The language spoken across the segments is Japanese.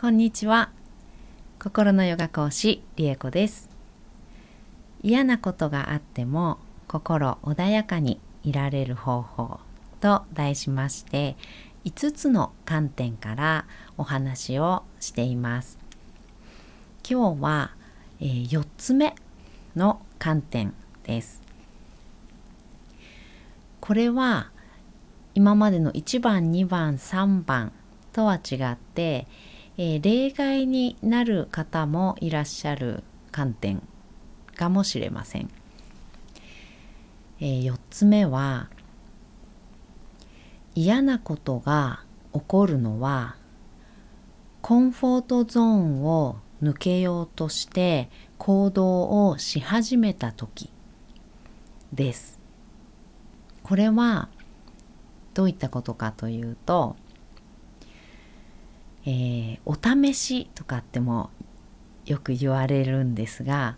こんにちは。心のヨガ講師リエコです。嫌なことがあっても心穏やかにいられる方法と題しまして5つの観点からお話をしています。今日は、えー、4つ目の観点です。これは今までの1番2番3番とは違ってえー、例外になる方もいらっしゃる観点かもしれません。えー、4つ目は嫌なことが起こるのはコンフォートゾーンを抜けようとして行動をし始めた時です。これはどういったことかというとえー、お試しとかってもよく言われるんですが、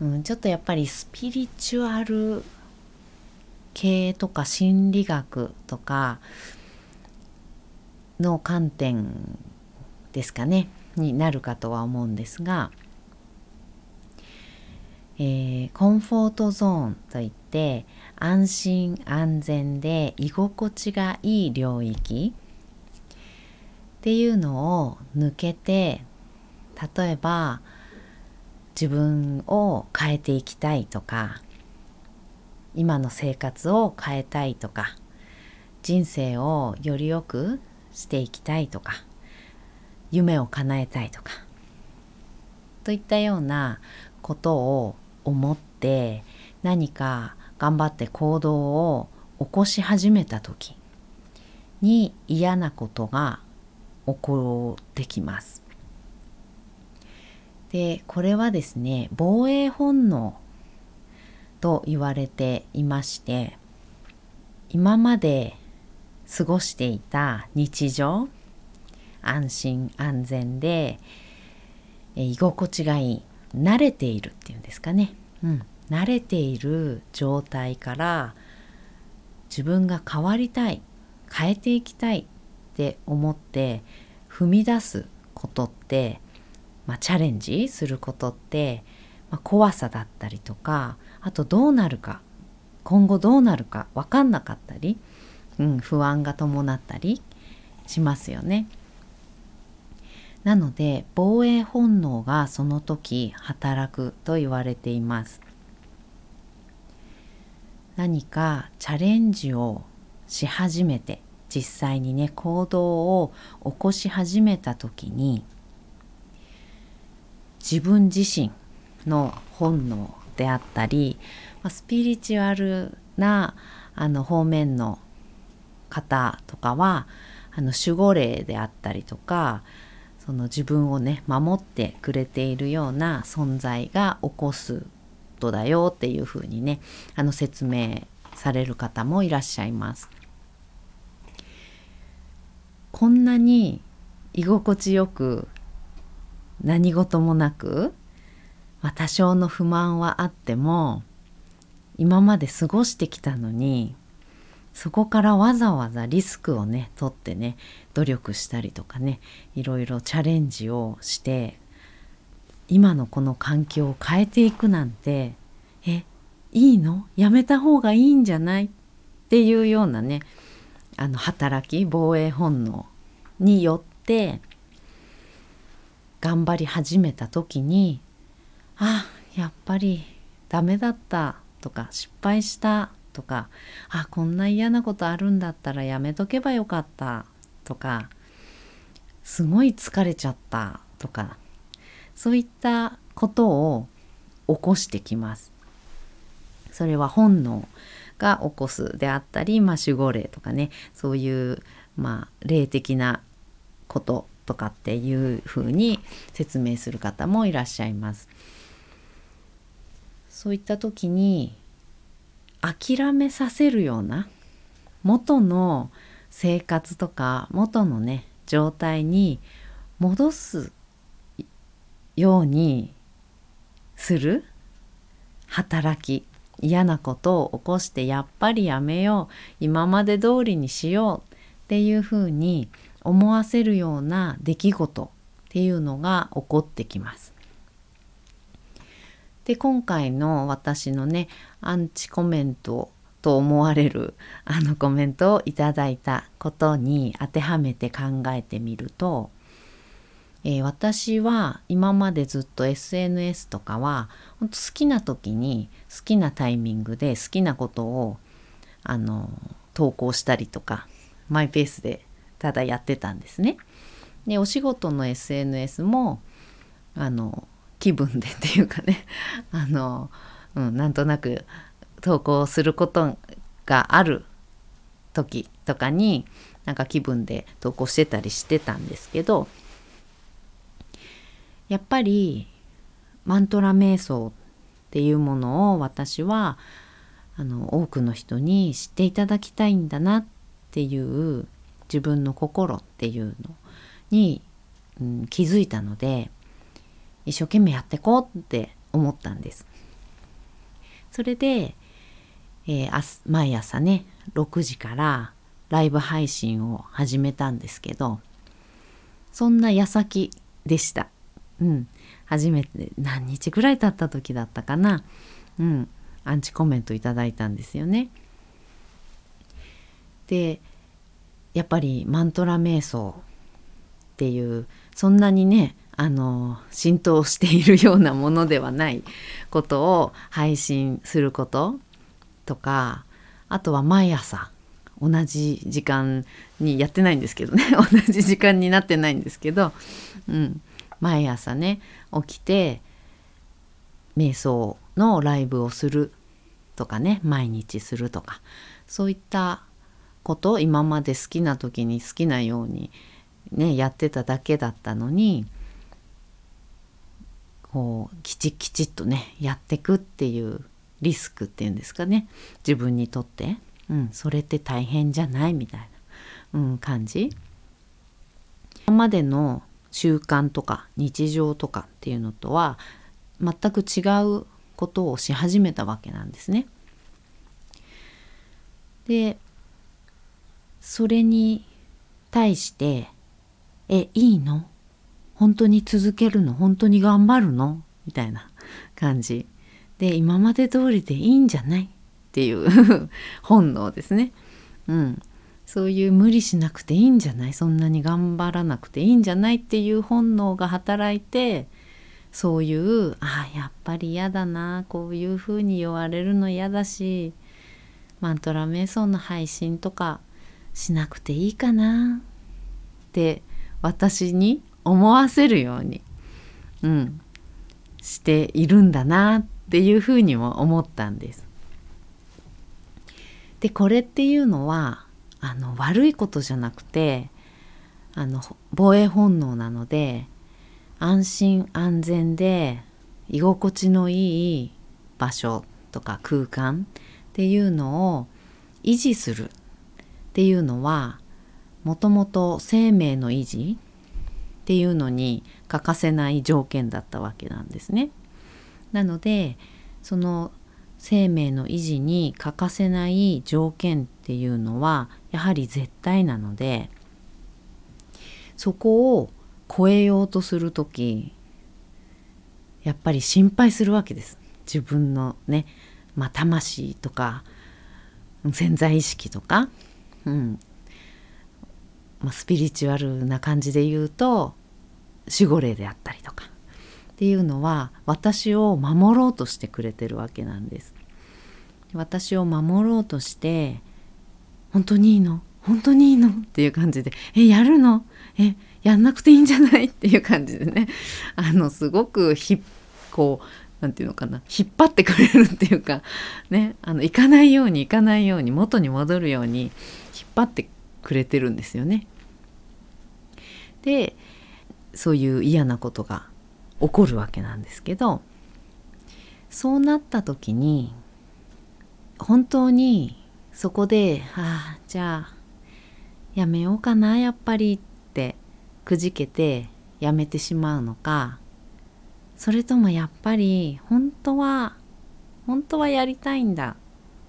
うん、ちょっとやっぱりスピリチュアル系とか心理学とかの観点ですかねになるかとは思うんですが、えー、コンフォートゾーンといって安心安全で居心地がいい領域っていうのを抜けて例えば自分を変えていきたいとか今の生活を変えたいとか人生をより良くしていきたいとか夢を叶えたいとかといったようなことを思って何か頑張って行動を起こし始めた時に嫌なことが起こってきます。でこれはですね防衛本能と言われていまして今まで過ごしていた日常安心安全で居心地がいい慣れているっていうんですかね、うん、慣れている状態から自分が変わりたい変えていきたいって思って踏み出すことって、まあ、チャレンジすることって、まあ、怖さだったりとかあとどうなるか今後どうなるか分かんなかったり、うん、不安が伴ったりしますよね。なので防衛本能がその時働くと言われています。何かチャレンジをし始めて実際にね行動を起こし始めた時に自分自身の本能であったりスピリチュアルなあの方面の方とかはあの守護霊であったりとかその自分をね守ってくれているような存在が起こすとだよっていうふうにねあの説明される方もいらっしゃいます。こんなに居心地よく何事もなく、多少の不満はあっても今まで過ごしてきたのにそこからわざわざリスクをね取ってね努力したりとかねいろいろチャレンジをして今のこの環境を変えていくなんてえいいの？やめた方がいいんじゃない？っていうようなねあの働き防衛本能によって頑張り始めた時にあやっぱりダメだったとか失敗したとかあこんな嫌なことあるんだったらやめとけばよかったとかすごい疲れちゃったとかそういったことを起こしてきます。それは本能が起こすであったり、まあ、守護霊とかねそういう、まあ、霊的なこととかっていうふうに説明する方もいらっしゃいます。そういった時に諦めさせるような元の生活とか元のね状態に戻すようにする働き嫌なことを起こしてやっぱりやめよう今まで通りにしようっていうふうに思わせるような出来事っていうのが起こってきます。で今回の私のねアンチコメントと思われるあのコメントをいただいたことに当てはめて考えてみると、えー、私は今までずっと SNS とかは本当好きな時に好きなタイミングで好きなことをあの投稿したりとかマイペースでただやってたんですね。でお仕事の SNS もあの気分で っていうかねあの、うん、なんとなく投稿することがある時とかになんか気分で投稿してたりしてたんですけどやっぱりマントラ瞑想っていうものを私はあの多くの人に知っていただきたいんだなっていう自分の心っていうのに、うん、気づいたので一生懸命やってこうって思ったんです。それで、えー、毎朝ね6時からライブ配信を始めたんですけどそんな矢先でした。うん、初めて何日ぐらい経った時だったかな、うん、アンチコメントいただいたんですよね。でやっぱりマントラ瞑想っていうそんなにねあの浸透しているようなものではないことを配信することとかあとは毎朝同じ時間にやってないんですけどね。同じ時間になってないんですけど、うん、毎朝ね起きて瞑想のライブをするとかね毎日するとかそういったことを今まで好きな時に好きなようにねやってただけだったのにこうきちきちっとねやってくっていうリスクっていうんですかね自分にとって、うん、それって大変じゃないみたいな、うん、感じ。今までの習慣とか日常とかっていうのとは全く違うことをし始めたわけなんですね。でそれに対して「えいいの？本当に続けるの？本当に頑張るの？みたいな感じ。で今まで通りでいいんじゃない？っていう 本能ですね。うん、そういう無理しなくていいんじゃない？そんなに頑張らなくていいんじゃないっていう本能が働いてそういうあやっぱり嫌だなこういうふうに言われるの嫌だしマントラ瞑想の配信とかしなくていいかなって私に思わせるように、うん、しているんだなっていうふうにも思ったんです。でこれっていうのはあの悪いことじゃなくてあの防衛本能なので安心安全で居心地のいい場所とか空間っていうのを維持するっていうのはもともと生命の維持っていうのに欠かせない条件だったわけなんですね。なのでその生命の維持に欠かせない条件っていうのはやはり絶対なのでそこを超えようとする時やっぱり心配するわけです。自分のね、まあ、魂とか潜在意識とか、うん。まあ、スピリチュアルな感じで言うと守護霊であったりとか。っていうのは私を守ろうとしてくれてるわけなんです。私を守ろうとして本当にいいの？本当にいいの？っていう感じで「えやるの？えやんなくていいんじゃない?」っていう感じでね。あのすごくひこう何て言うのかな。引っ張ってくれるっていうか。ね。あの行かないように行かないように元に戻るように引っ張ってくれてるんですよね。でそういう嫌なことが起こるわけなんですけどそうなった時に本当にそこで「ああじゃあやめようかなやっぱり」ってくじけてやめてしまうのか。それともやっぱり本当は本当はやりたいんだ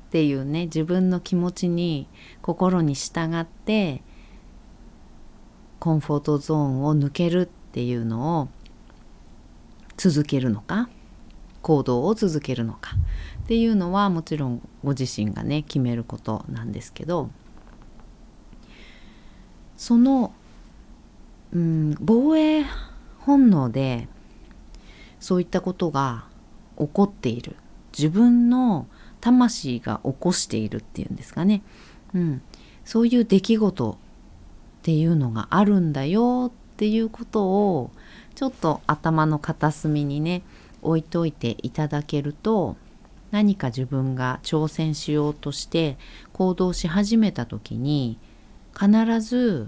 っていうね自分の気持ちに心に従ってコンフォートゾーンを抜けるっていうのを続けるのか行動を続けるのか。っていうのはもちろんご自身がね決めることなんですけどその、うん、防衛本能でそういったことが起こっている。自分の魂が起こしているっていうんですかね、うん、そういう出来事っていうのがあるんだよっていうことをちょっと頭の片隅にね置いといていただけると何か自分が挑戦しようとして行動し始めた時に必ず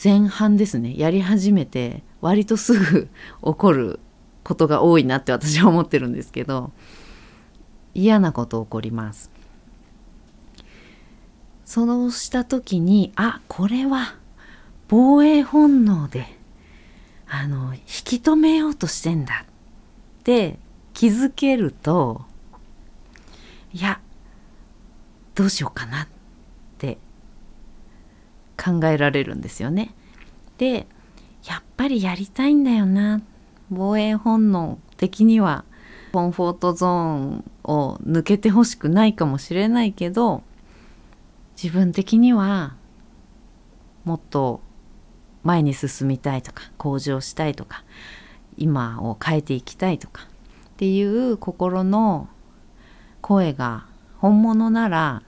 前半ですねやり始めて割とすぐ 起こることが多いなって私は思ってるんですけど嫌なこと起こります。そうした時にあこれは防衛本能であの引き止めようとしてんだって気づけるといやどうしようかなって考えられるんですよね。でやっぱりやりたいんだよな防衛本能的にはコンフォートゾーンを抜けてほしくないかもしれないけど自分的にはもっと前に進みたいとか向上したいとか今を変えていきたいとかっていう心の声が本物なら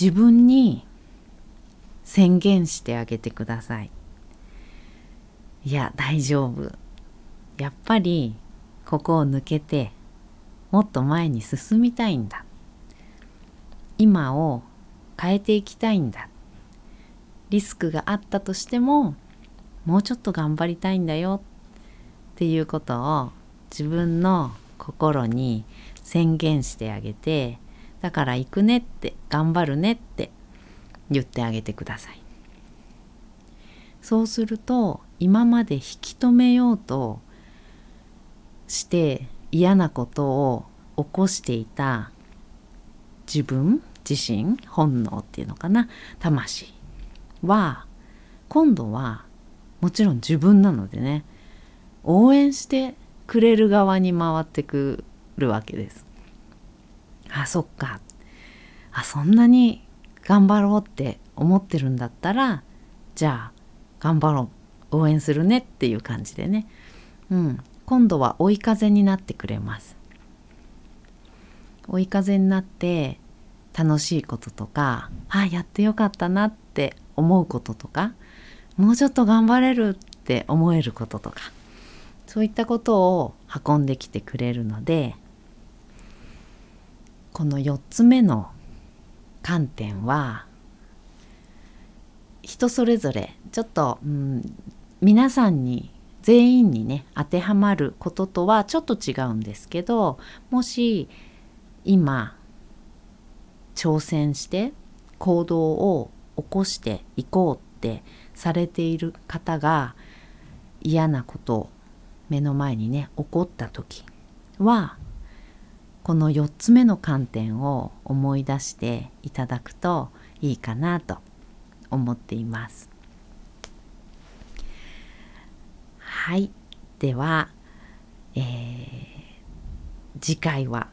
自分に宣言してあげてください。いや大丈夫。やっぱりここを抜けてもっと前に進みたいんだ。今を変えていきたいんだ。リスクがあったとしてももうちょっと頑張りたいんだよっていうことを自分の心に宣言してあげてだから行くねって頑張るねって言ってあげてください。そうすると今まで引き止めようとして嫌なことを起こしていた自分自身本能っていうのかな魂は今度はもちろん自分なのでね応援してくれる側に回ってくるわけです。あそっか。あそんなに頑張ろうって思ってるんだったらじゃあ頑張ろう。応援するねっていう感じでね、うん、今度は追い風になってくれます。追い風になって楽しいこととかあやってよかったなって思うこととかもうちょっと頑張れるって思えることとか。そういったことを運んできてくれるのでこの4つ目の観点は人それぞれちょっと、うん、皆さんに全員にね当てはまることとはちょっと違うんですけどもし今挑戦して行動を起こしていこうってされている方が嫌なこと目の前にね起こった時はこの4つ目の観点を思い出していただくといいかなと思っています。はいでは、えー、次回は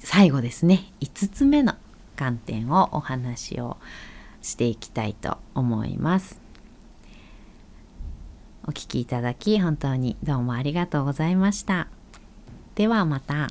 最後ですね5つ目の観点をお話をしていきたいと思います。お聴きいただき本当にどうもありがとうございました。ではまた。